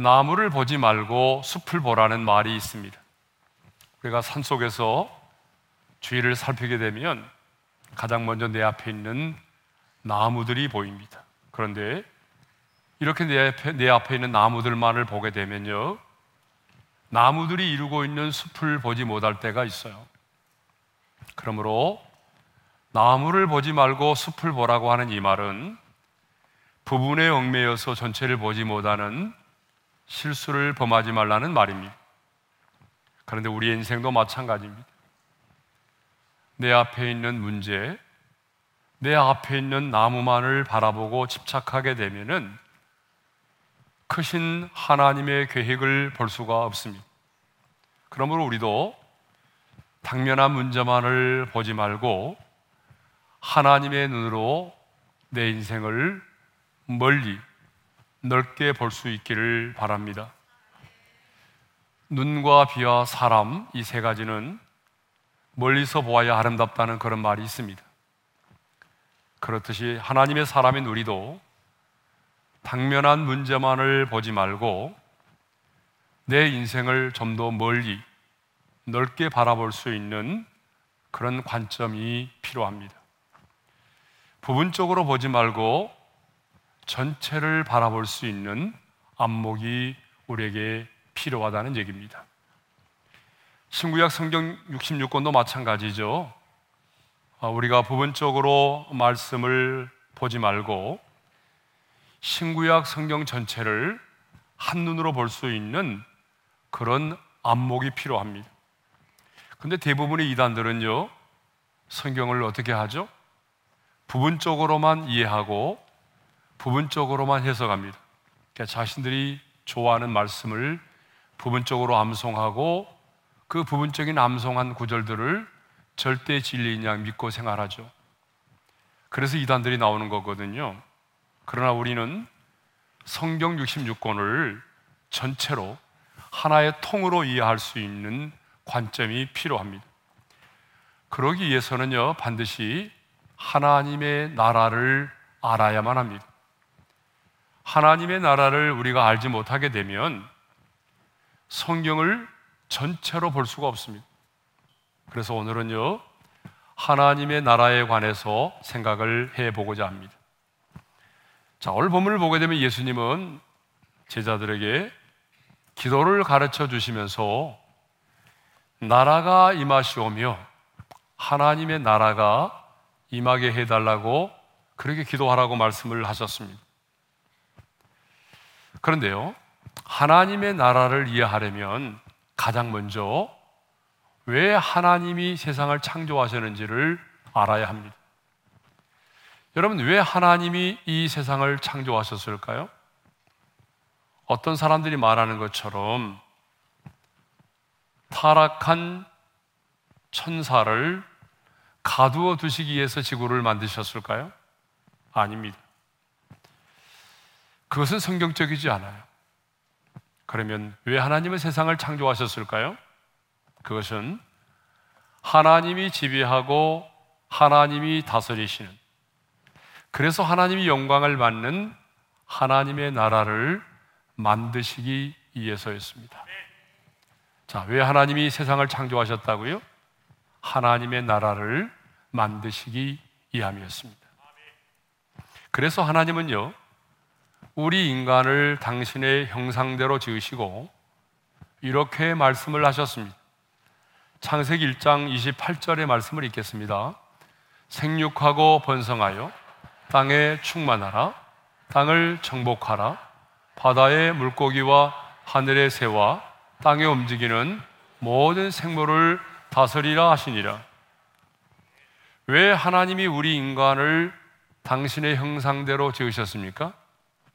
나무를 보지 말고 숲을 보라는 말이 있습니다. 우리가 산 속에서 주위를 살피게 되면 가장 먼저 내 앞에 있는 나무들이 보입니다. 그런데 이렇게 내 앞에, 내 앞에 있는 나무들만을 보게 되면요. 나무들이 이루고 있는 숲을 보지 못할 때가 있어요. 그러므로 나무를 보지 말고 숲을 보라고 하는 이 말은 부분에 얽매여서 전체를 보지 못하는 실수를 범하지 말라는 말입니다. 그런데 우리의 인생도 마찬가지입니다. 내 앞에 있는 문제, 내 앞에 있는 나무만을 바라보고 집착하게 되면은 크신 하나님의 계획을 볼 수가 없습니다. 그러므로 우리도 당면한 문제만을 보지 말고 하나님의 눈으로 내 인생을 멀리 넓게 볼 수 있기를 바랍니다. 눈과 비와 사람 이 세 가지는 멀리서 보아야 아름답다는 그런 말이 있습니다. 그렇듯이 하나님의 사람인 우리도 당면한 문제만을 보지 말고 내 인생을 좀 더 멀리 넓게 바라볼 수 있는 그런 관점이 필요합니다. 부분적으로 보지 말고 전체를 바라볼 수 있는 안목이 우리에게 필요하다는 얘기입니다. 신구약 성경 66권도 마찬가지죠. 아, 우리가 부분적으로 말씀을 보지 말고 신구약 성경 전체를 한눈으로 볼 수 있는 그런 안목이 필요합니다. 근데 대부분의 이단들은요, 성경을 어떻게 하죠? 부분적으로만 이해하고 부분적으로만 해석합니다. 그러니까 자신들이 좋아하는 말씀을 부분적으로 암송하고 그 부분적인 암송한 구절들을 절대 진리인 양 믿고 생활하죠. 그래서 이단들이 나오는 거거든요. 그러나 우리는 성경 66권을 전체로 하나의 통으로 이해할 수 있는 관점이 필요합니다. 그러기 위해서는요, 반드시 하나님의 나라를 알아야만 합니다. 하나님의 나라를 우리가 알지 못하게 되면 성경을 전체로 볼 수가 없습니다. 그래서 오늘은요, 하나님의 나라에 관해서 생각을 해 보고자 합니다. 자, 오늘 본문을 보게 되면 예수님은 제자들에게 기도를 가르쳐 주시면서 나라가 임하시오며 하나님의 나라가 임하게 해달라고 그렇게 기도하라고 말씀을 하셨습니다. 그런데요, 하나님의 나라를 이해하려면 가장 먼저 왜 하나님이 세상을 창조하셨는지를 알아야 합니다. 여러분, 왜 하나님이 이 세상을 창조하셨을까요? 어떤 사람들이 말하는 것처럼 타락한 천사를 가두어 두시기 위해서 지구를 만드셨을까요? 아닙니다. 그것은 성경적이지 않아요. 그러면 왜 하나님은 세상을 창조하셨을까요? 그것은 하나님이 지배하고 하나님이 다스리시는 그래서 하나님이 영광을 받는 하나님의 나라를 만드시기 위해서였습니다. 자, 왜 하나님이 세상을 창조하셨다고요? 하나님의 나라를 만드시기 위함이었습니다. 그래서 하나님은요, 우리 인간을 당신의 형상대로 지으시고 이렇게 말씀을 하셨습니다. 창세기 1장 28절의 말씀을 읽겠습니다. 생육하고 번성하여 땅에 충만하라. 땅을 정복하라. 바다의 물고기와 하늘의 새와 땅에 움직이는 모든 생물을 다스리라 하시니라. 왜 하나님이 우리 인간을 당신의 형상대로 지으셨습니까?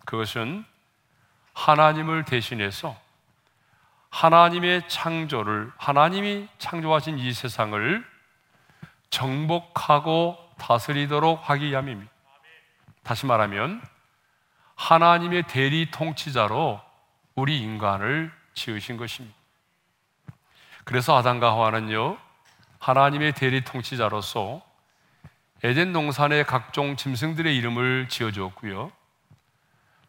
그것은 하나님을 대신해서 하나님의 창조를, 하나님이 창조하신 이 세상을 정복하고 다스리도록 하기 위함입니다. 다시 말하면 하나님의 대리 통치자로 우리 인간을 지으신 것입니다. 그래서 아담과 하와는요, 하나님의 대리 통치자로서 에덴 농산의 각종 짐승들의 이름을 지어주었고요.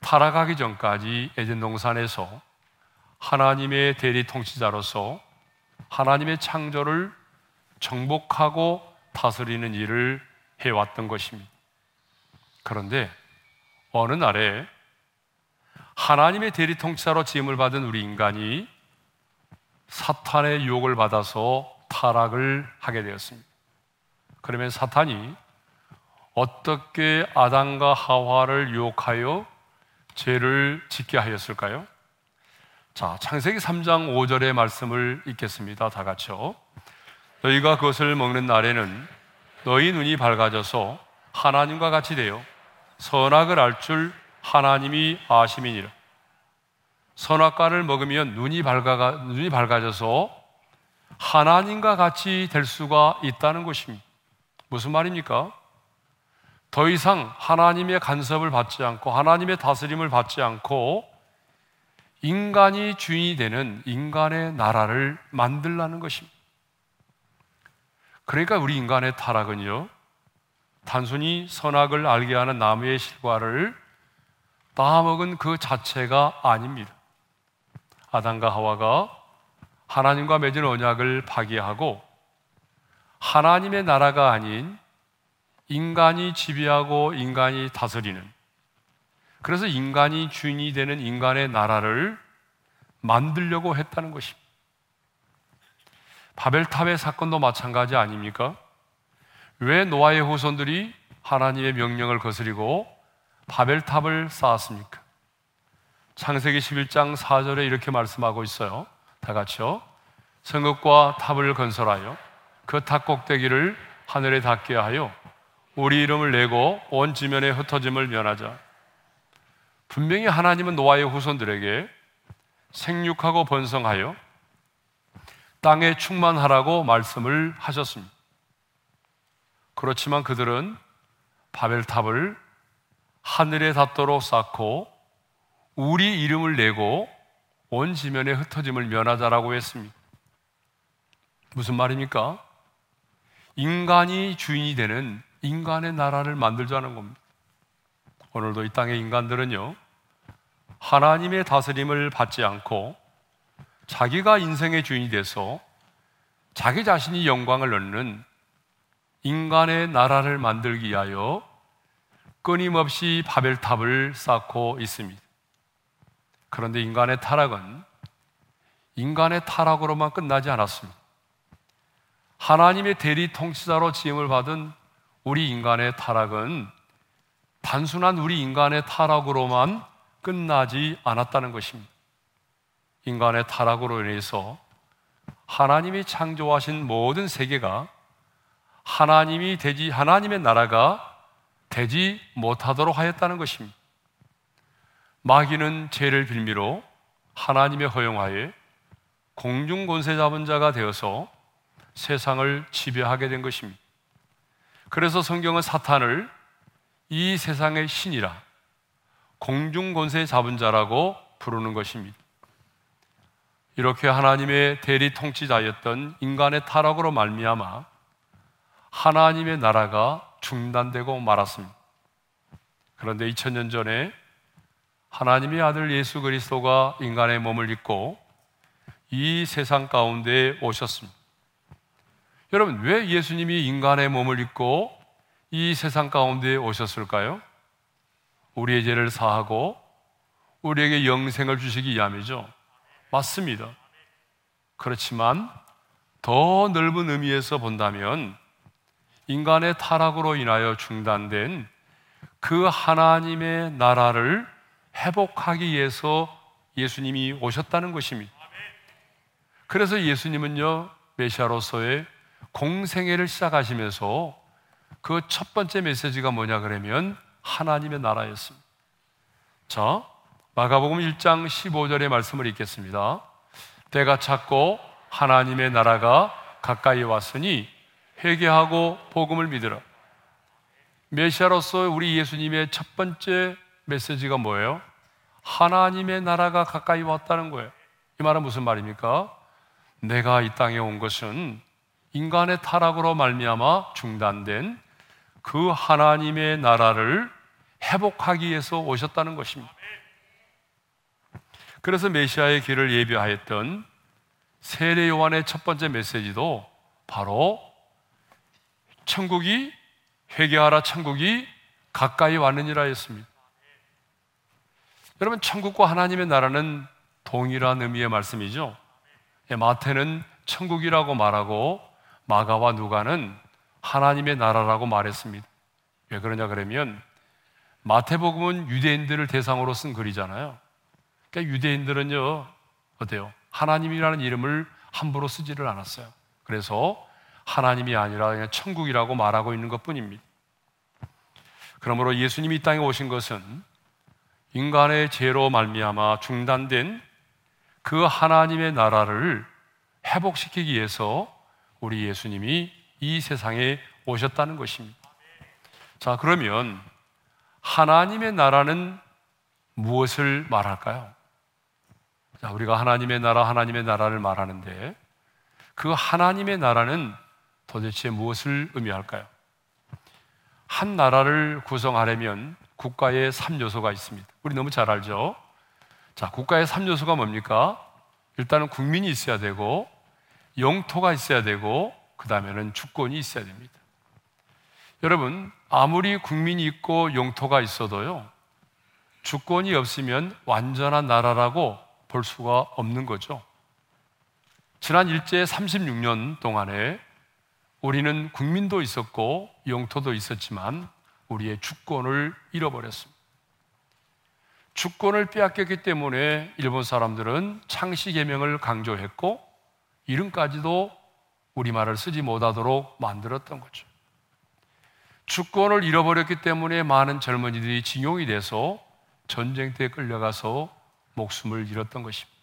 타락하기 전까지 에덴 농산에서 하나님의 대리 통치자로서 하나님의 창조를 정복하고 다스리는 일을 해왔던 것입니다. 그런데 어느 날에 하나님의 대리 통치자로 지음을 받은 우리 인간이 사탄의 유혹을 받아서 타락을 하게 되었습니다. 그러면 사탄이 어떻게 아담과 하와를 유혹하여 죄를 짓게 하였을까요? 자, 창세기 3장 5절의 말씀을 읽겠습니다. 다 같이요. 너희가 그것을 먹는 날에는 너희 눈이 밝아져서 하나님과 같이 되어 선악을 알 줄 하나님이 아심이니라. 선악과를 먹으면 눈이 밝아 눈이 밝아져서 하나님과 같이 될 수가 있다는 것입니다. 무슨 말입니까? 더 이상 하나님의 간섭을 받지 않고 하나님의 다스림을 받지 않고 인간이 주인이 되는 인간의 나라를 만들라는 것입니다. 그러니까 우리 인간의 타락은요, 단순히 선악을 알게 하는 나무의 실과를 따먹은 그 자체가 아닙니다. 아담과 하와가 하나님과 맺은 언약을 파기하고 하나님의 나라가 아닌 인간이 지배하고 인간이 다스리는 그래서 인간이 주인이 되는 인간의 나라를 만들려고 했다는 것입니다. 바벨탑의 사건도 마찬가지 아닙니까? 왜 노아의 후손들이 하나님의 명령을 거스리고 바벨탑을 쌓았습니까? 창세기 11장 4절에 이렇게 말씀하고 있어요. 다 같이요. 성읍과 탑을 건설하여 그 탑 꼭대기를 하늘에 닿게 하여 우리 이름을 내고 온 지면에 흩어짐을 면하자. 분명히 하나님은 노아의 후손들에게 생육하고 번성하여 땅에 충만하라고 말씀을 하셨습니다. 그렇지만 그들은 바벨탑을 하늘에 닿도록 쌓고 우리 이름을 내고 온 지면에 흩어짐을 면하자라고 했습니다. 무슨 말입니까? 인간이 주인이 되는 인간의 나라를 만들자는 겁니다. 오늘도 이 땅의 인간들은요, 하나님의 다스림을 받지 않고 자기가 인생의 주인이 돼서 자기 자신이 영광을 얻는 인간의 나라를 만들기 위하여 끊임없이 바벨탑을 쌓고 있습니다. 그런데 인간의 타락은 인간의 타락으로만 끝나지 않았습니다. 하나님의 대리 통치자로 지음을 받은 우리 인간의 타락은 단순한 우리 인간의 타락으로만 끝나지 않았다는 것입니다. 인간의 타락으로 인해서 하나님이 창조하신 모든 세계가 하나님이 되지, 하나님의 나라가 되지 못하도록 하였다는 것입니다. 마귀는 죄를 빌미로 하나님의 허용하에 공중 권세 잡은 자가 되어서 세상을 지배하게 된 것입니다. 그래서 성경은 사탄을 이 세상의 신이라 공중 권세 잡은 자라고 부르는 것입니다. 이렇게 하나님의 대리 통치자였던 인간의 타락으로 말미암아 하나님의 나라가 중단되고 말았습니다. 그런데 2000년 전에 하나님의 아들 예수 그리스도가 인간의 몸을 입고 이 세상 가운데 오셨습니다. 여러분, 왜 예수님이 인간의 몸을 입고 이 세상 가운데 오셨을까요? 우리의 죄를 사하고 우리에게 영생을 주시기 위함이죠. 맞습니다. 그렇지만 더 넓은 의미에서 본다면 인간의 타락으로 인하여 중단된 그 하나님의 나라를 회복하기 위해서 예수님이 오셨다는 것입니다. 그래서 예수님은요, 메시아로서의 공생애를 시작하시면서 그 첫 번째 메시지가 뭐냐 그러면 하나님의 나라였습니다. 자, 마가복음 1장 15절의 말씀을 읽겠습니다. 때가 찼고 하나님의 나라가 가까이 왔으니 회개하고 복음을 믿으라. 메시아로서 우리 예수님의 첫 번째 메시지가 뭐예요? 하나님의 나라가 가까이 왔다는 거예요. 이 말은 무슨 말입니까? 내가 이 땅에 온 것은 인간의 타락으로 말미암아 중단된 그 하나님의 나라를 회복하기 위해서 오셨다는 것입니다. 그래서 메시아의 길을 예비하였던 세례 요한의 첫 번째 메시지도 바로 천국이 회개하라 천국이 가까이 왔느니라 했습니다. 여러분 천국과 하나님의 나라는 동일한 의미의 말씀이죠. 예, 마태는 천국이라고 말하고 마가와 누가는 하나님의 나라라고 말했습니다. 왜 그러냐 그러면 마태복음은 유대인들을 대상으로 쓴 글이잖아요. 그러니까 유대인들은요, 어때요? 하나님이라는 이름을 함부로 쓰지를 않았어요. 그래서 하나님이 아니라 그냥 천국이라고 말하고 있는 것 뿐입니다. 그러므로 예수님이 이 땅에 오신 것은 인간의 죄로 말미암아 중단된 그 하나님의 나라를 회복시키기 위해서 우리 예수님이 이 세상에 오셨다는 것입니다. 자, 그러면 하나님의 나라는 무엇을 말할까요? 자, 우리가 하나님의 나라, 하나님의 나라를 말하는데 그 하나님의 나라는 도대체 무엇을 의미할까요? 한 나라를 구성하려면 국가의 3요소가 있습니다. 우리 너무 잘 알죠? 자, 국가의 3요소가 뭡니까? 일단은 국민이 있어야 되고, 영토가 있어야 되고, 그 다음에는 주권이 있어야 됩니다. 여러분, 아무리 국민이 있고 영토가 있어도요, 주권이 없으면 완전한 나라라고 볼 수가 없는 거죠. 지난 일제 36년 동안에 우리는 국민도 있었고 영토도 있었지만 우리의 주권을 잃어버렸습니다. 주권을 빼앗겼기 때문에 일본 사람들은 창씨 개명을 강조했고 이름까지도 우리말을 쓰지 못하도록 만들었던 거죠. 주권을 잃어버렸기 때문에 많은 젊은이들이 징용이 돼서 전쟁터에 끌려가서 목숨을 잃었던 것입니다.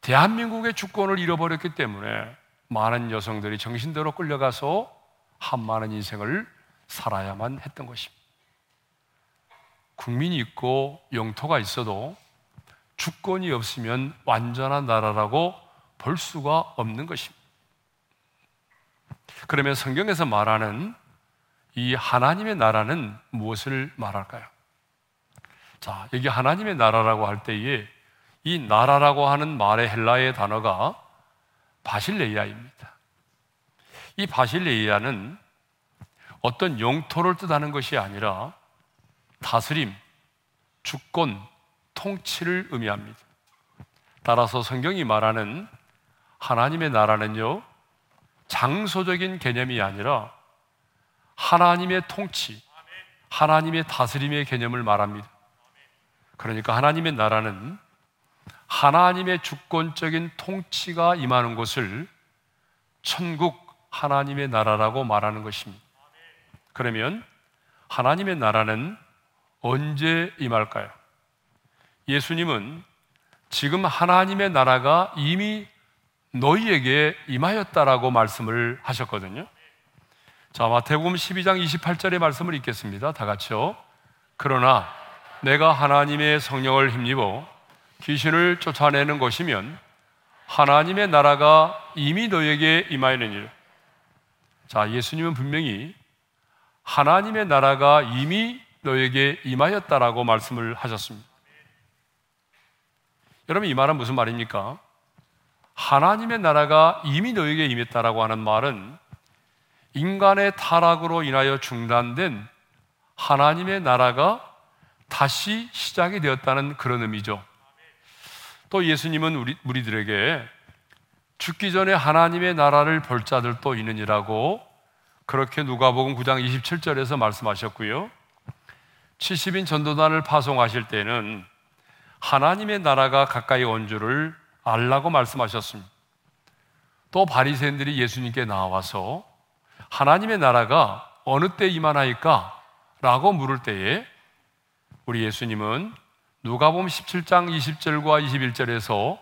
대한민국의 주권을 잃어버렸기 때문에 많은 여성들이 정신대로 끌려가서 한 많은 인생을 살아야만 했던 것입니다. 국민이 있고 영토가 있어도 주권이 없으면 완전한 나라라고 볼 수가 없는 것입니다. 그러면 성경에서 말하는 이 하나님의 나라는 무엇을 말할까요? 자, 여기 하나님의 나라라고 할 때에 이 나라라고 하는 말의 헬라의 단어가 바실레이아입니다. 이 바실레이아는 어떤 영토를 뜻하는 것이 아니라 다스림, 주권, 통치를 의미합니다. 따라서 성경이 말하는 하나님의 나라는요, 장소적인 개념이 아니라 하나님의 통치, 하나님의 다스림의 개념을 말합니다. 그러니까 하나님의 나라는 하나님의 주권적인 통치가 임하는 곳을 천국 하나님의 나라라고 말하는 것입니다. 그러면 하나님의 나라는 언제 임할까요? 예수님은 지금 하나님의 나라가 이미 너희에게 임하였다라고 말씀을 하셨거든요. 자, 마태복음 12장 28절의 말씀을 읽겠습니다. 다 같이요. 그러나 내가 하나님의 성령을 힘입어 귀신을 쫓아내는 것이면 하나님의 나라가 이미 너에게 임하였느니라. 자, 예수님은 분명히 하나님의 나라가 이미 너에게 임하였다라고 말씀을 하셨습니다. 여러분 이 말은 무슨 말입니까? 하나님의 나라가 이미 너에게 임했다라고 하는 말은 인간의 타락으로 인하여 중단된 하나님의 나라가 다시 시작이 되었다는 그런 의미죠. 또 예수님은 우리 무리들에게 죽기 전에 하나님의 나라를 볼 자들도 있느니라고 그렇게 누가복음 9장 27절에서 말씀하셨고요. 70인 전도단을 파송하실 때는 하나님의 나라가 가까이 온 줄을 알라고 말씀하셨습니다. 또 바리새인들이 예수님께 나와서 하나님의 나라가 어느 때 임하나이까? 라고 물을 때에 우리 예수님은 누가복음 17장 20절과 21절에서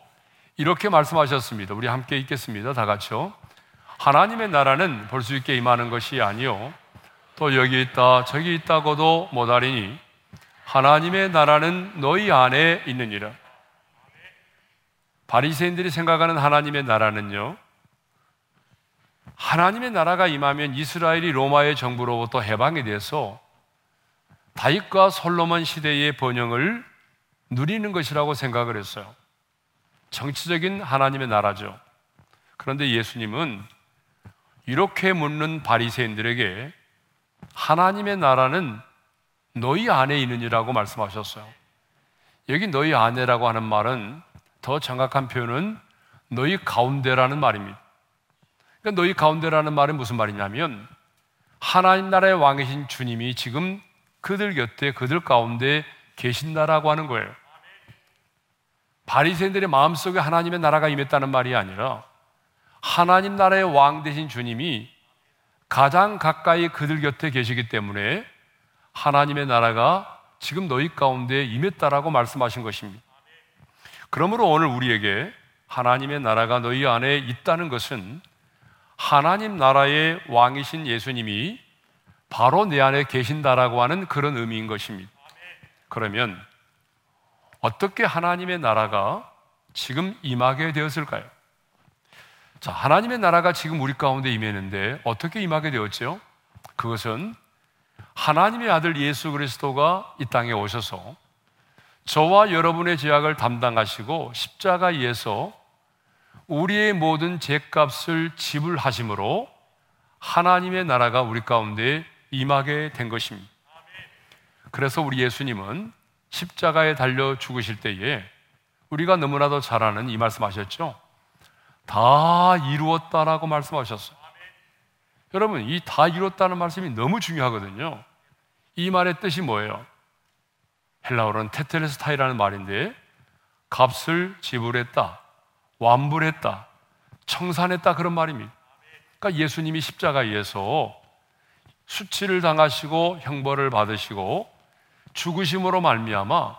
이렇게 말씀하셨습니다. 우리 함께 읽겠습니다. 다 같이요. 하나님의 나라는 볼 수 있게 임하는 것이 아니요 또 여기 있다 저기 있다고도 못하리니 하나님의 나라는 너희 안에 있느니라. 바리새인들이 생각하는 하나님의 나라는요. 하나님의 나라가 임하면 이스라엘이 로마의 정부로부터 해방이 돼서 다윗과 솔로몬 시대의 번영을 누리는 것이라고 생각을 했어요. 정치적인 하나님의 나라죠. 그런데 예수님은 이렇게 묻는 바리새인들에게 하나님의 나라는 너희 안에 있느니라고 말씀하셨어요. 여기 너희 안에라고 하는 말은 더 정확한 표현은 너희 가운데라는 말입니다. 그러니까 너희 가운데라는 말은 무슨 말이냐면 하나님 나라의 왕이신 주님이 지금 그들 곁에 그들 가운데 계신다라고 하는 거예요. 바리새인들의 마음속에 하나님의 나라가 임했다는 말이 아니라 하나님 나라의 왕 되신 주님이 가장 가까이 그들 곁에 계시기 때문에 하나님의 나라가 지금 너희 가운데 임했다라고 말씀하신 것입니다. 그러므로 오늘 우리에게 하나님의 나라가 너희 안에 있다는 것은 하나님 나라의 왕이신 예수님이 바로 내 안에 계신다라고 하는 그런 의미인 것입니다. 그러면 어떻게 하나님의 나라가 지금 임하게 되었을까요? 자, 하나님의 나라가 지금 우리 가운데 임했는데 어떻게 임하게 되었죠? 그것은 하나님의 아들 예수 그리스도가 이 땅에 오셔서 저와 여러분의 죄악을 담당하시고 십자가에서 우리의 모든 죄값을 지불하심으로 하나님의 나라가 우리 가운데 임하게 된 것입니다. 그래서 우리 예수님은 십자가에 달려 죽으실 때에 우리가 너무나도 잘 아는 이 말씀하셨죠. 다 이루었다라고 말씀하셨어요. 여러분, 이 다 이뤘다는 말씀이 너무 중요하거든요. 이 말의 뜻이 뭐예요? 헬라어로는 테텔레스타이라는 말인데 값을 지불했다, 완불했다, 청산했다 그런 말입니다. 그러니까 예수님이 십자가에서 수치를 당하시고 형벌을 받으시고 죽으심으로 말미암아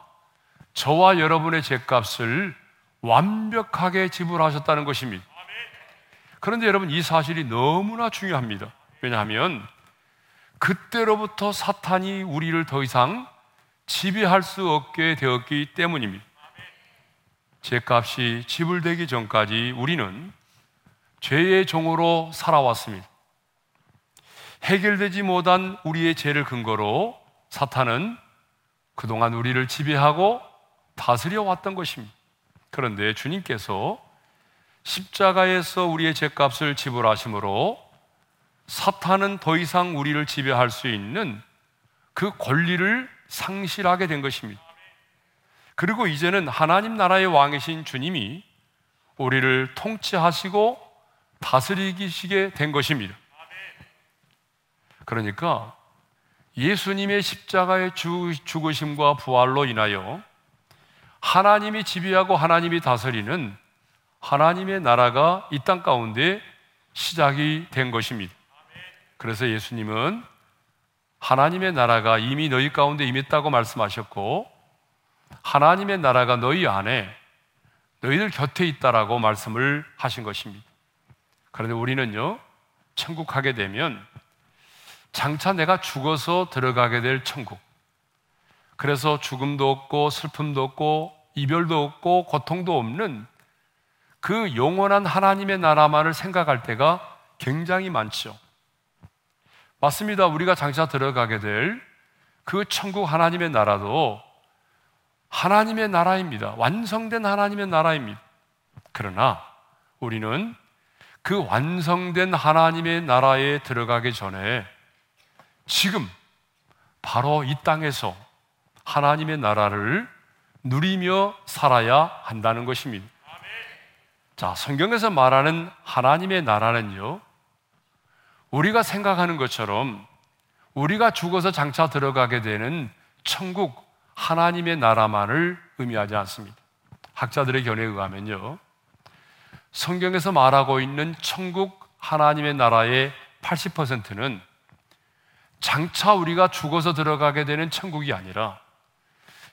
저와 여러분의 죄값을 완벽하게 지불하셨다는 것입니다. 그런데 여러분 이 사실이 너무나 중요합니다. 왜냐하면 그때로부터 사탄이 우리를 더 이상 지배할 수 없게 되었기 때문입니다. 죄값이 지불되기 전까지 우리는 죄의 종으로 살아왔습니다. 해결되지 못한 우리의 죄를 근거로 사탄은 그동안 우리를 지배하고 다스려 왔던 것입니다. 그런데 주님께서 십자가에서 우리의 죄값을 지불하심으로 사탄은 더 이상 우리를 지배할 수 있는 그 권리를 상실하게 된 것입니다. 그리고 이제는 하나님 나라의 왕이신 주님이 우리를 통치하시고 다스리시게 된 것입니다. 그러니까 예수님의 십자가의 죽으심과 부활로 인하여 하나님이 지배하고 하나님이 다스리는 하나님의 나라가 이 땅 가운데 시작이 된 것입니다. 그래서 예수님은 하나님의 나라가 이미 너희 가운데 임했다고 말씀하셨고 하나님의 나라가 너희 안에 너희들 곁에 있다라고 말씀을 하신 것입니다. 그런데 우리는요, 천국 가게 되면 장차 내가 죽어서 들어가게 될 천국. 그래서 죽음도 없고 슬픔도 없고 이별도 없고 고통도 없는 그 영원한 하나님의 나라만을 생각할 때가 굉장히 많죠. 맞습니다. 우리가 장차 들어가게 될 그 천국 하나님의 나라도 하나님의 나라입니다. 완성된 하나님의 나라입니다. 그러나 우리는 그 완성된 하나님의 나라에 들어가기 전에 지금 바로 이 땅에서 하나님의 나라를 누리며 살아야 한다는 것입니다. 자, 성경에서 말하는 하나님의 나라는요, 우리가 생각하는 것처럼 우리가 죽어서 장차 들어가게 되는 천국 하나님의 나라만을 의미하지 않습니다. 학자들의 견해에 의하면요, 성경에서 말하고 있는 천국 하나님의 나라의 80%는 장차 우리가 죽어서 들어가게 되는 천국이 아니라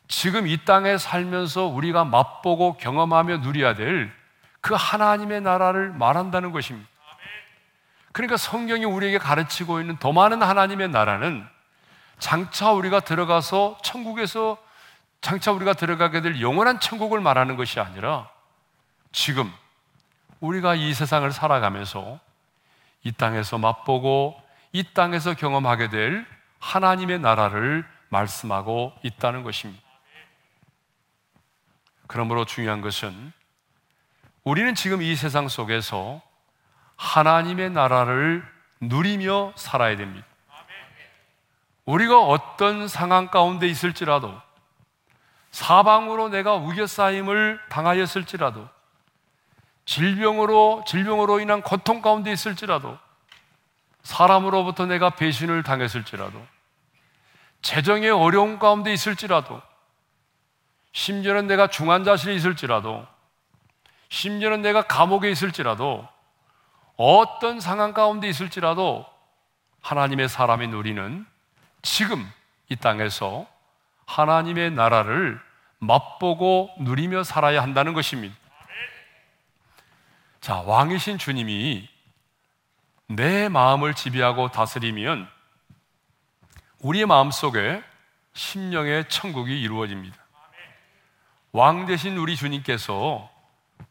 지금 이 땅에 살면서 우리가 맛보고 경험하며 누려야 될 그 하나님의 나라를 말한다는 것입니다. 그러니까 성경이 우리에게 가르치고 있는 더 많은 하나님의 나라는 장차 우리가 들어가서 천국에서 장차 우리가 들어가게 될 영원한 천국을 말하는 것이 아니라 지금 우리가 이 세상을 살아가면서 이 땅에서 맛보고 이 땅에서 경험하게 될 하나님의 나라를 말씀하고 있다는 것입니다. 그러므로 중요한 것은 우리는 지금 이 세상 속에서 하나님의 나라를 누리며 살아야 됩니다. 우리가 어떤 상황 가운데 있을지라도 사방으로 내가 우겨싸임을 당하였을지라도 질병으로 질병으로 인한 고통 가운데 있을지라도 사람으로부터 내가 배신을 당했을지라도 재정의 어려움 가운데 있을지라도 심지어는 내가 중환자실에 있을지라도 심지어는 내가 감옥에 있을지라도 어떤 상황 가운데 있을지라도 하나님의 사람이 누리는 지금 이 땅에서 하나님의 나라를 맛보고 누리며 살아야 한다는 것입니다. 자, 왕이신 주님이 내 마음을 지배하고 다스리면 우리의 마음 속에 심령의 천국이 이루어집니다. 왕 대신 우리 주님께서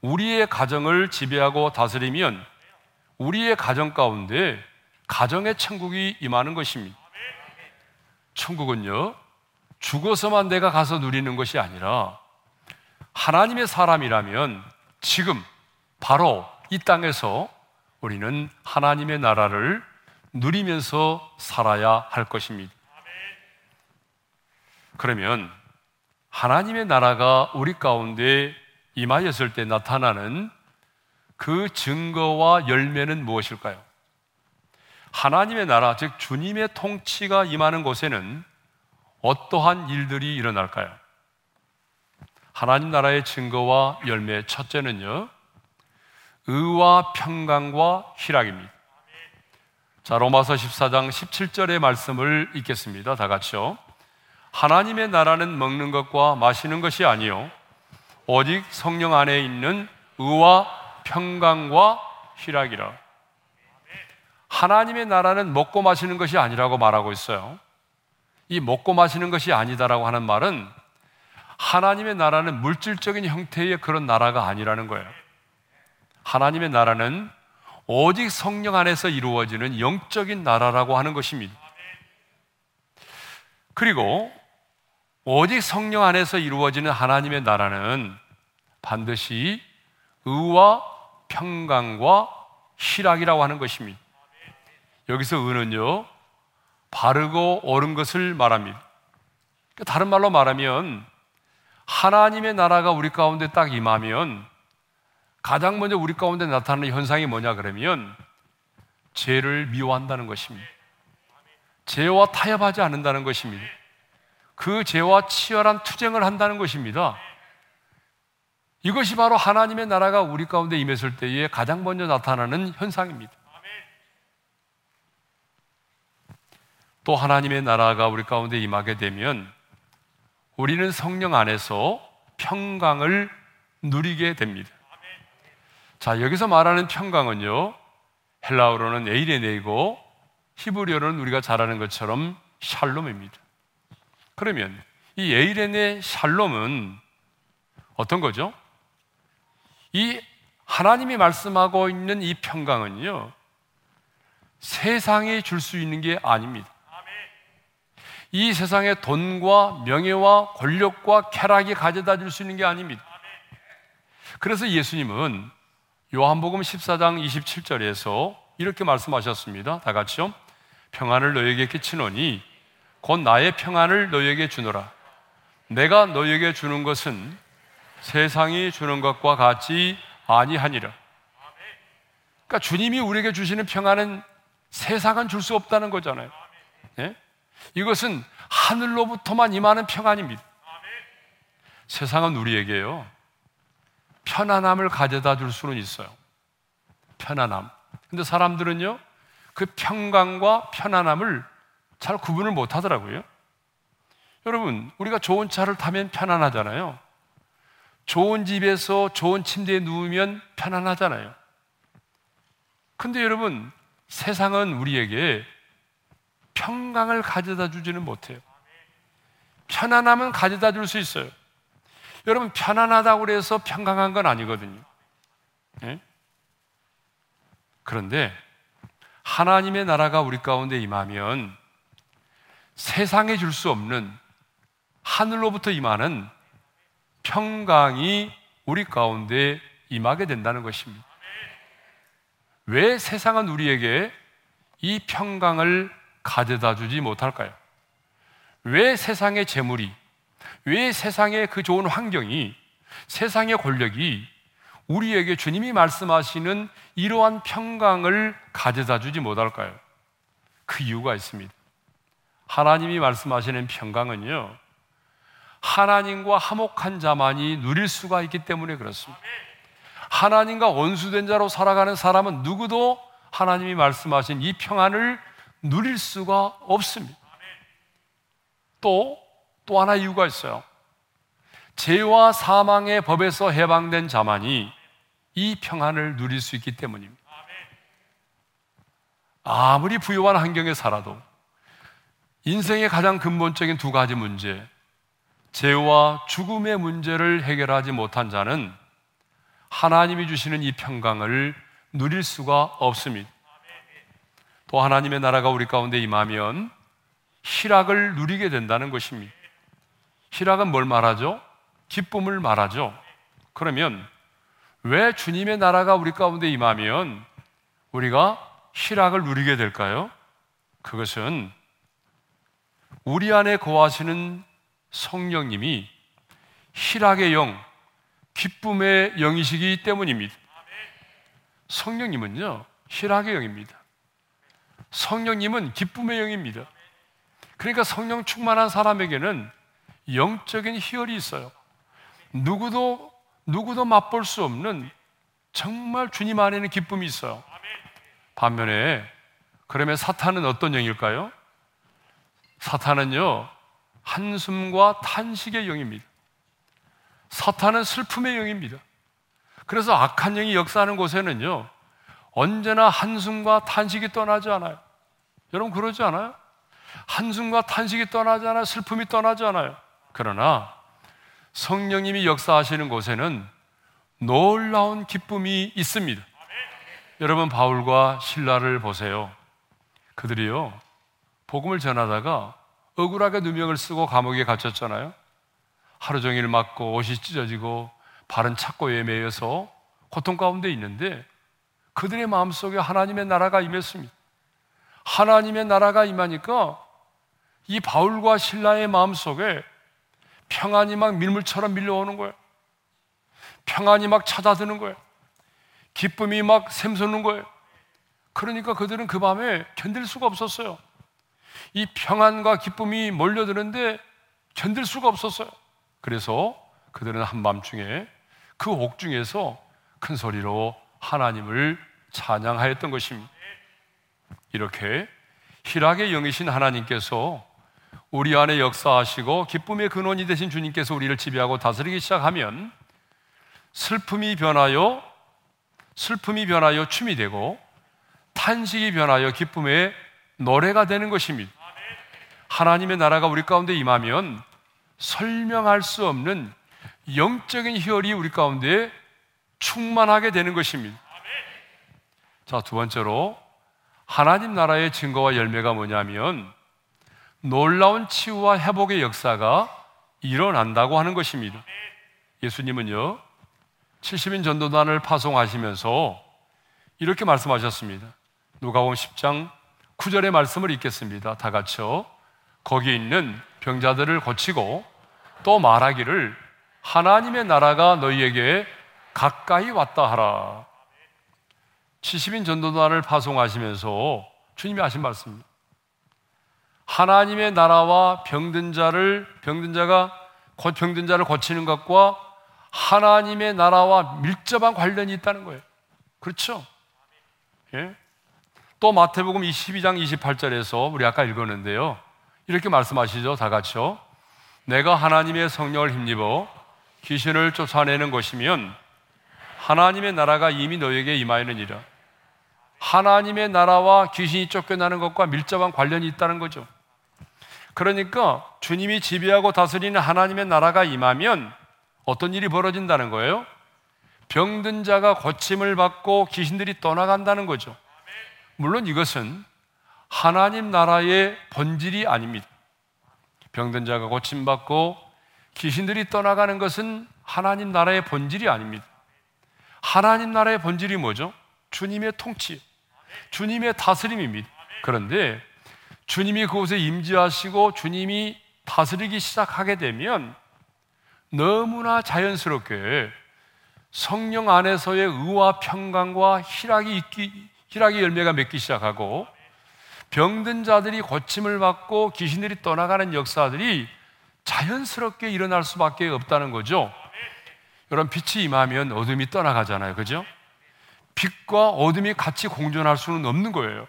우리의 가정을 지배하고 다스리면 우리의 가정 가운데 가정의 천국이 임하는 것입니다. 천국은요, 죽어서만 내가 가서 누리는 것이 아니라 하나님의 사람이라면 지금 바로 이 땅에서 우리는 하나님의 나라를 누리면서 살아야 할 것입니다. 그러면 하나님의 나라가 우리 가운데 임하였을 때 나타나는 그 증거와 열매는 무엇일까요? 하나님의 나라, 즉 주님의 통치가 임하는 곳에는 어떠한 일들이 일어날까요? 하나님 나라의 증거와 열매 첫째는요, 의와 평강과 희락입니다. 자, 로마서 14장 17절의 말씀을 읽겠습니다. 다 같이요. 하나님의 나라는 먹는 것과 마시는 것이 아니요 오직 성령 안에 있는 의와 평강과 희락이라. 하나님의 나라는 먹고 마시는 것이 아니라고 말하고 있어요. 이 먹고 마시는 것이 아니다라고 하는 말은 하나님의 나라는 물질적인 형태의 그런 나라가 아니라는 거예요. 하나님의 나라는 오직 성령 안에서 이루어지는 영적인 나라라고 하는 것입니다. 그리고 오직 성령 안에서 이루어지는 하나님의 나라는 반드시 의와 평강과 희락이라고 하는 것입니다. 여기서 의는요, 바르고 옳은 것을 말합니다. 그러니까 다른 말로 말하면 하나님의 나라가 우리 가운데 딱 임하면 가장 먼저 우리 가운데 나타나는 현상이 뭐냐 그러면 죄를 미워한다는 것입니다. 죄와 타협하지 않는다는 것입니다. 그 죄와 치열한 투쟁을 한다는 것입니다. 이것이 바로 하나님의 나라가 우리 가운데 임했을 때에 가장 먼저 나타나는 현상입니다. 또 하나님의 나라가 우리 가운데 임하게 되면 우리는 성령 안에서 평강을 누리게 됩니다. 자, 여기서 말하는 평강은요, 헬라어로는 에이레네이고 히브리어로는 우리가 잘 아는 것처럼 샬롬입니다. 그러면 이 에이레네 샬롬은 어떤 거죠? 이 하나님이 말씀하고 있는 이 평강은요, 세상에 줄수 있는 게 아닙니다. 이 세상에 돈과 명예와 권력과 쾌락이 가져다 줄 수 있는 게 아닙니다. 그래서 예수님은 요한복음 14장 27절에서 이렇게 말씀하셨습니다. 다 같이요. 평안을 너에게 끼치노니 곧 나의 평안을 너에게 주노라. 내가 너에게 주는 것은 세상이 주는 것과 같지 아니하니라. 그러니까 주님이 우리에게 주시는 평안은 세상은 줄 수 없다는 거잖아요. 예? 이것은 하늘로부터만 임하는 평안입니다. 세상은 우리에게요. 편안함을 가져다 줄 수는 있어요. 편안함. 근데 사람들은요, 그 평강과 편안함을 잘 구분을 못 하더라고요. 여러분, 우리가 좋은 차를 타면 편안하잖아요. 좋은 집에서 좋은 침대에 누우면 편안하잖아요. 근데 여러분, 세상은 우리에게 평강을 가져다 주지는 못해요. 편안함은 가져다 줄 수 있어요. 여러분 편안하다고 그래서 평강한 건 아니거든요. 네? 그런데 하나님의 나라가 우리 가운데 임하면 세상에 줄 수 없는 하늘로부터 임하는 평강이 우리 가운데 임하게 된다는 것입니다. 왜 세상은 우리에게 이 평강을 가져다 주지 못할까요? 왜 세상의 재물이, 왜 세상의 그 좋은 환경이, 세상의 권력이 우리에게 주님이 말씀하시는 이러한 평강을 가져다 주지 못할까요? 그 이유가 있습니다. 하나님이 말씀하시는 평강은요, 하나님과 화목한 자만이 누릴 수가 있기 때문에 그렇습니다. 하나님과 원수된 자로 살아가는 사람은 누구도 하나님이 말씀하신 이 평안을 누릴 수가 없습니다. 또, 또 하나 이유가 있어요. 죄와 사망의 법에서 해방된 자만이 이 평안을 누릴 수 있기 때문입니다. 아무리 부유한 환경에 살아도 인생의 가장 근본적인 두 가지 문제, 죄와 죽음의 문제를 해결하지 못한 자는 하나님이 주시는 이 평강을 누릴 수가 없습니다. 또 하나님의 나라가 우리 가운데 임하면 희락을 누리게 된다는 것입니다. 희락은 뭘 말하죠? 기쁨을 말하죠. 그러면 왜 주님의 나라가 우리 가운데 임하면 우리가 희락을 누리게 될까요? 그것은 우리 안에 거하시는 성령님이 희락의 영, 기쁨의 영이시기 때문입니다. 성령님은요, 희락의 영입니다. 성령님은 기쁨의 영입니다. 그러니까 성령 충만한 사람에게는 영적인 희열이 있어요. 누구도, 누구도 맛볼 수 없는 정말 주님 안에는 기쁨이 있어요. 반면에, 그러면 사탄은 어떤 영일까요? 사탄은요, 한숨과 탄식의 영입니다. 사탄은 슬픔의 영입니다. 그래서 악한 영이 역사하는 곳에는요, 언제나 한숨과 탄식이 떠나지 않아요. 여러분 그러지 않아요? 한숨과 탄식이 떠나지 않아요. 슬픔이 떠나지 않아요. 그러나 성령님이 역사하시는 곳에는 놀라운 기쁨이 있습니다. 여러분 바울과 신라를 보세요. 그들이요 복음을 전하다가 억울하게 누명을 쓰고 감옥에 갇혔잖아요. 하루 종일 맞고 옷이 찢어지고 발은 착고에 매여서 고통 가운데 있는데 그들의 마음속에 하나님의 나라가 임했습니다. 하나님의 나라가 임하니까 이 바울과 신라의 마음속에 평안이 막 밀물처럼 밀려오는 거예요. 평안이 막 찾아드는 거예요. 기쁨이 막 샘솟는 거예요. 그러니까 그들은 그 밤에 견딜 수가 없었어요. 이 평안과 기쁨이 몰려드는데 견딜 수가 없었어요. 그래서 그들은 한밤중에 그 옥중에서 큰 소리로 하나님을 찬양하였던 것입니다. 이렇게 희락의 영이신 하나님께서 우리 안에 역사하시고 기쁨의 근원이 되신 주님께서 우리를 지배하고 다스리기 시작하면 슬픔이 변하여 슬픔이 변하여 춤이 되고 탄식이 변하여 기쁨의 노래가 되는 것입니다. 하나님의 나라가 우리 가운데 임하면 설명할 수 없는 영적인 희열이 우리 가운데 충만하게 되는 것입니다. 자, 두 번째로 하나님 나라의 증거와 열매가 뭐냐면 놀라운 치유와 회복의 역사가 일어난다고 하는 것입니다. 예수님은요, 70인 전도단을 파송하시면서 이렇게 말씀하셨습니다. 누가복음 10장 9절의 말씀을 읽겠습니다. 다 같이요. 거기 있는 병자들을 고치고 또 말하기를 하나님의 나라가 너희에게 가까이 왔다 하라. 70인 전도단을 파송하시면서 주님이 하신 말씀입니다. 하나님의 나라와 병든 자를 병든 자가 병든 자를 고치는 것과 하나님의 나라와 밀접한 관련이 있다는 거예요. 그렇죠? 예? 또 마태복음 22장 28절에서 우리 아까 읽었는데요. 이렇게 말씀하시죠. 다 같이요. 내가 하나님의 성령을 힘입어 귀신을 쫓아내는 것이면 하나님의 나라가 이미 너에게 임하였느니라. 하나님의 나라와 귀신이 쫓겨나는 것과 밀접한 관련이 있다는 거죠. 그러니까 주님이 지배하고 다스리는 하나님의 나라가 임하면 어떤 일이 벌어진다는 거예요? 병든 자가 고침을 받고 귀신들이 떠나간다는 거죠. 물론 이것은 하나님 나라의 본질이 아닙니다. 병든 자가 고침받고 귀신들이 떠나가는 것은 하나님 나라의 본질이 아닙니다. 하나님 나라의 본질이 뭐죠? 주님의 통치, 주님의 다스림입니다. 그런데 주님이 그곳에 임재하시고 주님이 다스리기 시작하게 되면 너무나 자연스럽게 성령 안에서의 의와 평강과 희락이 있기, 희락의 열매가 맺기 시작하고 병든 자들이 고침을 받고 귀신들이 떠나가는 역사들이 자연스럽게 일어날 수밖에 없다는 거죠. 여러분 빛이 임하면 어둠이 떠나가잖아요. 그죠? 빛과 어둠이 같이 공존할 수는 없는 거예요.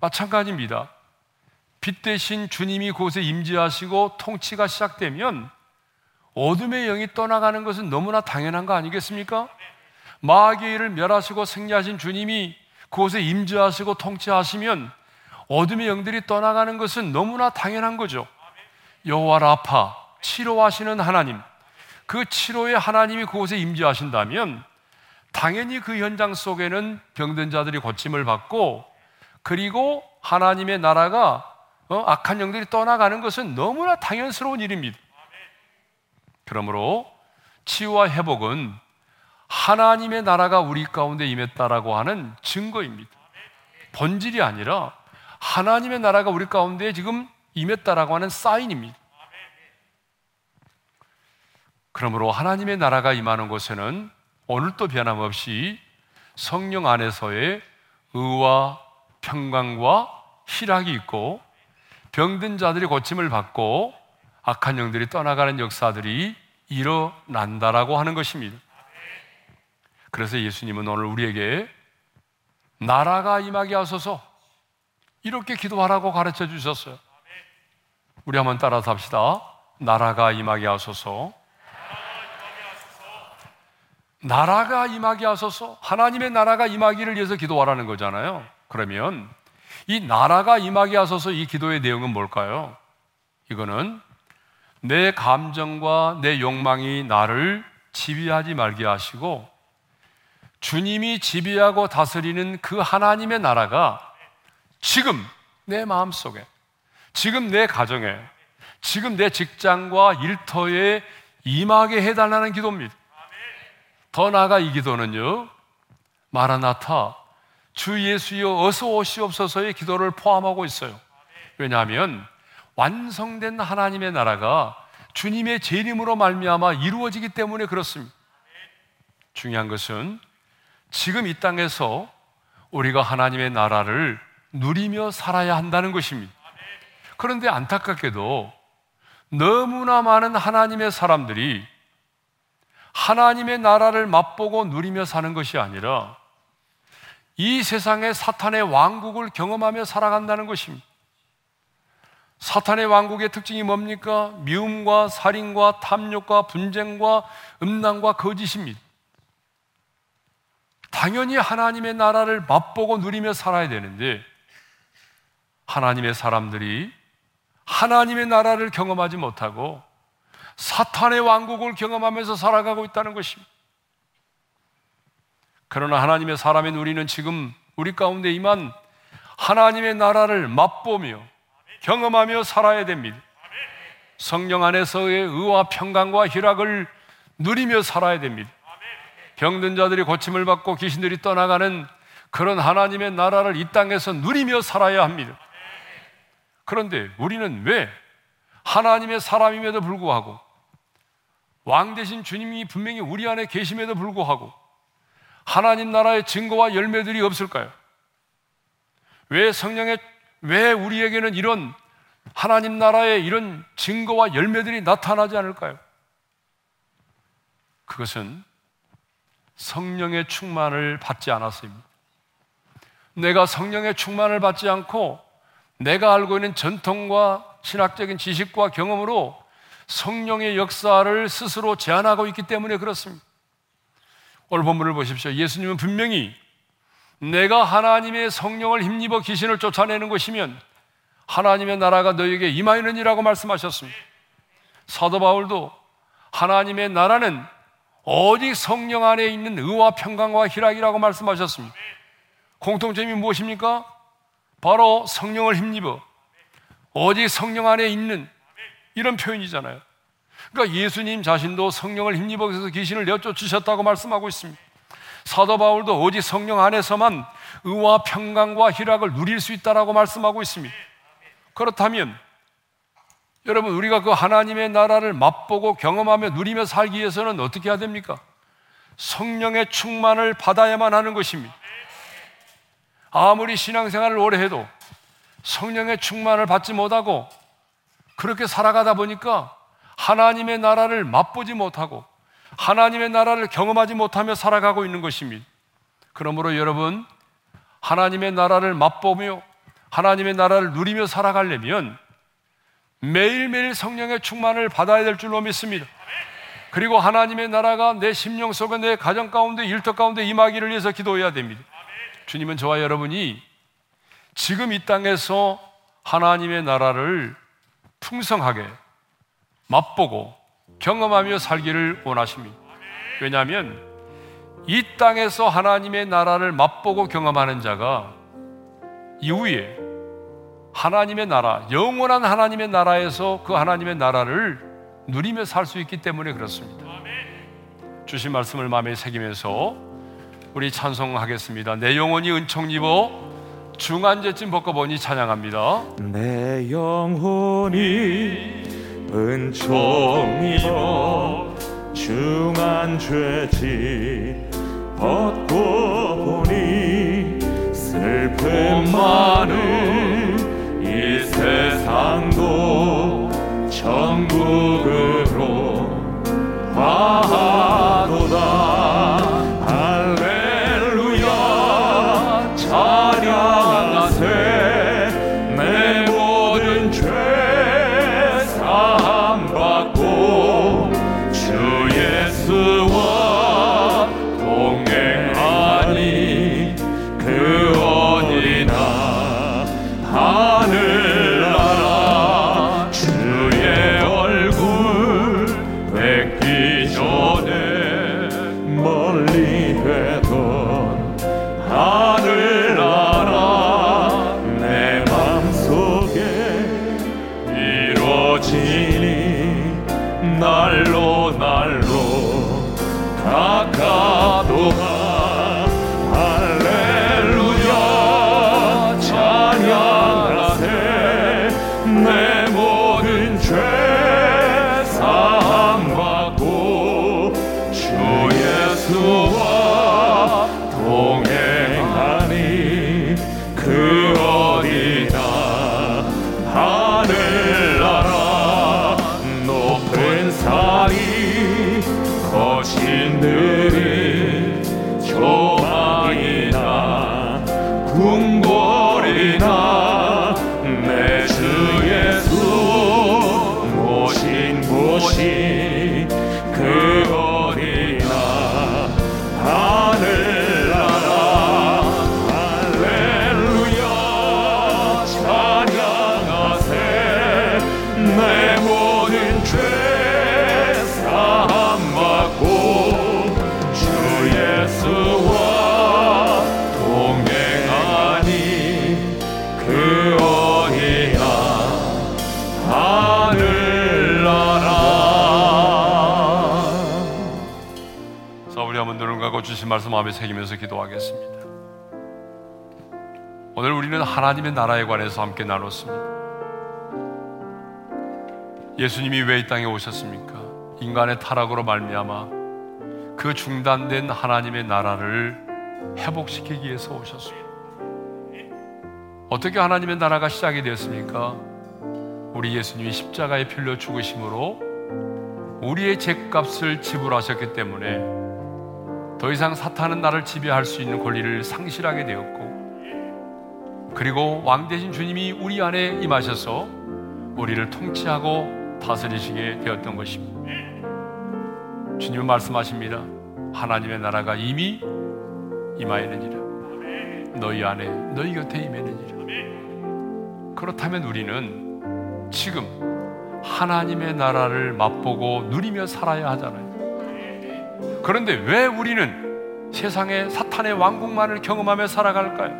마찬가지입니다. 빛 대신 주님이 그곳에 임재하시고 통치가 시작되면 어둠의 영이 떠나가는 것은 너무나 당연한 거 아니겠습니까? 마귀의 일을 멸하시고 생리하신 주님이 그곳에 임재하시고 통치하시면 어둠의 영들이 떠나가는 것은 너무나 당연한 거죠. 여호와 라파 치료하시는 하나님 그 치료의 하나님이 그곳에 임재하신다면 당연히 그 현장 속에는 병든 자들이 고침을 받고 그리고 하나님의 나라가 어, 악한 영들이 떠나가는 것은 너무나 당연스러운 일입니다. 그러므로 치유와 회복은 하나님의 나라가 우리 가운데 임했다라고 하는 증거입니다. 본질이 아니라 하나님의 나라가 우리 가운데 지금 임했다라고 하는 사인입니다. 그러므로 하나님의 나라가 임하는 곳에는 오늘도 변함없이 성령 안에서의 의와 평강과 희락이 있고 병든 자들이 고침을 받고 악한 영들이 떠나가는 역사들이 일어난다라고 하는 것입니다. 그래서 예수님은 오늘 우리에게 나라가 임하게 하소서 이렇게 기도하라고 가르쳐 주셨어요. 우리 한번 따라서 합시다. 나라가 임하게 하소서. 나라가 임하게 하소서. 하나님의 나라가 임하기를 위해서 기도하라는 거잖아요. 그러면 이 나라가 임하게 하소서 이 기도의 내용은 뭘까요? 이거는 내 감정과 내 욕망이 나를 지배하지 말게 하시고 주님이 지배하고 다스리는 그 하나님의 나라가 지금 내 마음 속에, 지금 내 가정에, 지금 내 직장과 일터에 임하게 해달라는 기도입니다. 더 나아가 이 기도는요, 마라나타, 주 예수여 어서 오시옵소서의 기도를 포함하고 있어요. 왜냐하면 완성된 하나님의 나라가 주님의 재림으로 말미암아 이루어지기 때문에 그렇습니다. 중요한 것은 지금 이 땅에서 우리가 하나님의 나라를 누리며 살아야 한다는 것입니다. 그런데 안타깝게도 너무나 많은 하나님의 사람들이 하나님의 나라를 맛보고 누리며 사는 것이 아니라 이 세상의 사탄의 왕국을 경험하며 살아간다는 것입니다. 사탄의 왕국의 특징이 뭡니까? 미움과 살인과 탐욕과 분쟁과 음란과 거짓입니다. 당연히 하나님의 나라를 맛보고 누리며 살아야 되는데 하나님의 사람들이 하나님의 나라를 경험하지 못하고 사탄의 왕국을 경험하면서 살아가고 있다는 것입니다. 그러나 하나님의 사람인 우리는 지금 우리 가운데 임한 하나님의 나라를 맛보며 경험하며 살아야 됩니다. 성령 안에서의 의와 평강과 희락을 누리며 살아야 됩니다. 병든 자들이 고침을 받고 귀신들이 떠나가는 그런 하나님의 나라를 이 땅에서 누리며 살아야 합니다. 그런데 우리는 왜 하나님의 사람임에도 불구하고 왕 대신 주님이 분명히 우리 안에 계심에도 불구하고 하나님 나라의 증거와 열매들이 없을까요? 왜 성령의 왜 우리에게는 이런 하나님 나라의 이런 증거와 열매들이 나타나지 않을까요? 그것은 성령의 충만을 받지 않았습니다. 내가 성령의 충만을 받지 않고 내가 알고 있는 전통과 신학적인 지식과 경험으로 성령의 역사를 스스로 제한하고 있기 때문에 그렇습니다. 오늘 본문을 보십시오. 예수님은 분명히 내가 하나님의 성령을 힘입어 귀신을 쫓아내는 것이면 하나님의 나라가 너에게 임하느니라고 말씀하셨습니다. 사도 바울도 하나님의 나라는 오직 성령 안에 있는 의와 평강과 희락이라고 말씀하셨습니다. 공통점이 무엇입니까? 바로 성령을 힘입어 오직 성령 안에 있는 이런 표현이잖아요. 그러니까 예수님 자신도 성령을 힘입어서 귀신을 내쫓으셨다고 말씀하고 있습니다. 사도 바울도 오직 성령 안에서만 의와 평강과 희락을 누릴 수 있다라고 말씀하고 있습니다. 그렇다면 여러분 우리가 그 하나님의 나라를 맛보고 경험하며 누리며 살기 위해서는 어떻게 해야 됩니까? 성령의 충만을 받아야만 하는 것입니다. 아무리 신앙생활을 오래 해도 성령의 충만을 받지 못하고 그렇게 살아가다 보니까 하나님의 나라를 맛보지 못하고 하나님의 나라를 경험하지 못하며 살아가고 있는 것입니다. 그러므로 여러분, 하나님의 나라를 맛보며 하나님의 나라를 누리며 살아가려면 매일매일 성령의 충만을 받아야 될 줄로 믿습니다. 그리고 하나님의 나라가 내 심령 속에 내 가정 가운데 일터 가운데 임하기를 위해서 기도해야 됩니다. 주님은 저와 여러분이 지금 이 땅에서 하나님의 나라를 풍성하게 맛보고 경험하며 살기를 원하십니다. 왜냐하면 이 땅에서 하나님의 나라를 맛보고 경험하는 자가 이후에 하나님의 나라, 영원한 하나님의 나라에서 그 하나님의 나라를 누리며 살 수 있기 때문에 그렇습니다. 주신 말씀을 마음에 새기면서 우리 찬송하겠습니다. 내 영혼이 은총 입어 중한제쯤 벗고보니 찬양합니다. 내 영혼이 은총 입어 중한 죄지 벗고 보니 슬픔 많은 이 세상도 천국으 궁궐이나 주신 말씀 마음에 새기면서 기도하겠습니다. 오늘 우리는 하나님의 나라에 관해서 함께 나눴습니다. 예수님이 왜 이 땅에 오셨습니까? 인간의 타락으로 말미암아 그 중단된 하나님의 나라를 회복시키기 위해서 오셨습니다. 어떻게 하나님의 나라가 시작이 되었습니까? 우리 예수님이 십자가에 필려 죽으심으로 우리의 죄값을 지불하셨기 때문에 더 이상 사탄은 나를 지배할 수 있는 권리를 상실하게 되었고 그리고 왕 대신 주님이 우리 안에 임하셔서 우리를 통치하고 다스리시게 되었던 것입니다. 주님은 말씀하십니다. 하나님의 나라가 이미 임하였느니라. 너희 안에 너희 곁에 임했느니라. 그렇다면 우리는 지금 하나님의 나라를 맛보고 누리며 살아야 하잖아요. 그런데 왜 우리는 세상의 사탄의 왕국만을 경험하며 살아갈까요?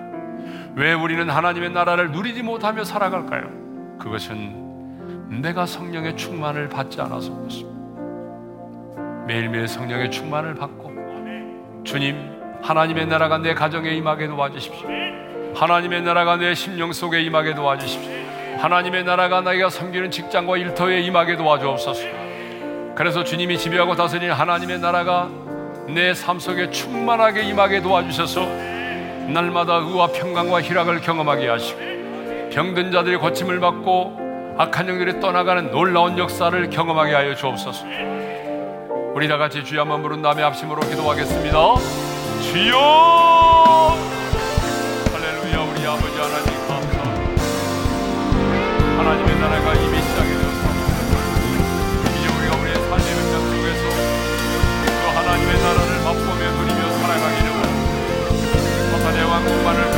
왜 우리는 하나님의 나라를 누리지 못하며 살아갈까요? 그것은 내가 성령의 충만을 받지 않아서 그렇습니다. 매일매일 성령의 충만을 받고 주님 하나님의 나라가 내 가정에 임하게 도와주십시오. 하나님의 나라가 내 심령 속에 임하게 도와주십시오. 하나님의 나라가 나이가 섬기는 직장과 일터에 임하게 도와주옵소서. 그래서 주님이 지배하고 다스리는 하나님의 나라가 내 삶 속에 충만하게 임하게 도와주셔서 날마다 의와 평강과 희락을 경험하게 하시고 병든 자들이 고침을 받고 악한 영들이 떠나가는 놀라운 역사를 경험하게 하여 주옵소서. 우리 다 같이 주여 한번 부른 다음에 합심으로 기도하겠습니다. 주여! 할렐루야 우리 아버지 하나님 감사합니다. 하나님의 나라가 이미 시작해졌습니다. 원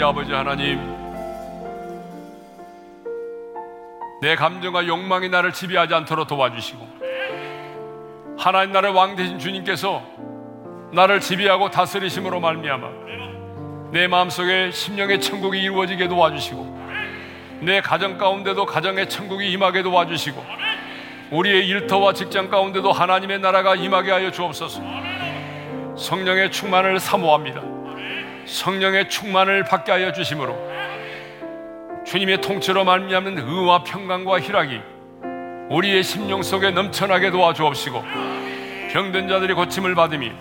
우리 아버지 하나님 내 감정과 욕망이 나를 지배하지 않도록 도와주시고 하나님 나라의 왕 되신 주님께서 나를 지배하고 다스리심으로 말미암아 내 마음속에 심령의 천국이 이루어지게 도와주시고 내 가정 가운데도 가정의 천국이 임하게 도와주시고 우리의 일터와 직장 가운데도 하나님의 나라가 임하게 하여 주옵소서. 성령의 충만을 사모합니다 성령의 충만을 받게 하여 주심으로 주님의 통치로 말미암는 의와 평강과 희락이 우리의 심령 속에 넘쳐나게 도와주옵시고 병든 자들이 고침을 받으며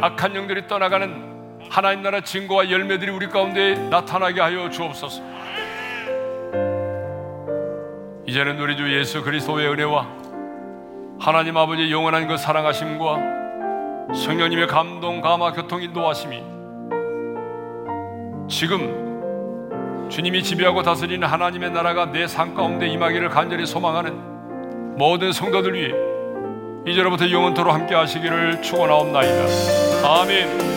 악한 영들이 떠나가는 하나님 나라 증거와 열매들이 우리 가운데 나타나게 하여 주옵소서. 이제는 우리 주 예수 그리스도의 은혜와 하나님 아버지의 영원한 그 사랑하심과 성령님의 감동, 감화, 교통, 인도하심이 지금 주님이 지배하고 다스리는 하나님의 나라가 내 삶 가운데 임하기를 간절히 소망하는 모든 성도들 위해 이제로부터 영원토로 함께 하시기를 축원하옵나이다. 아멘.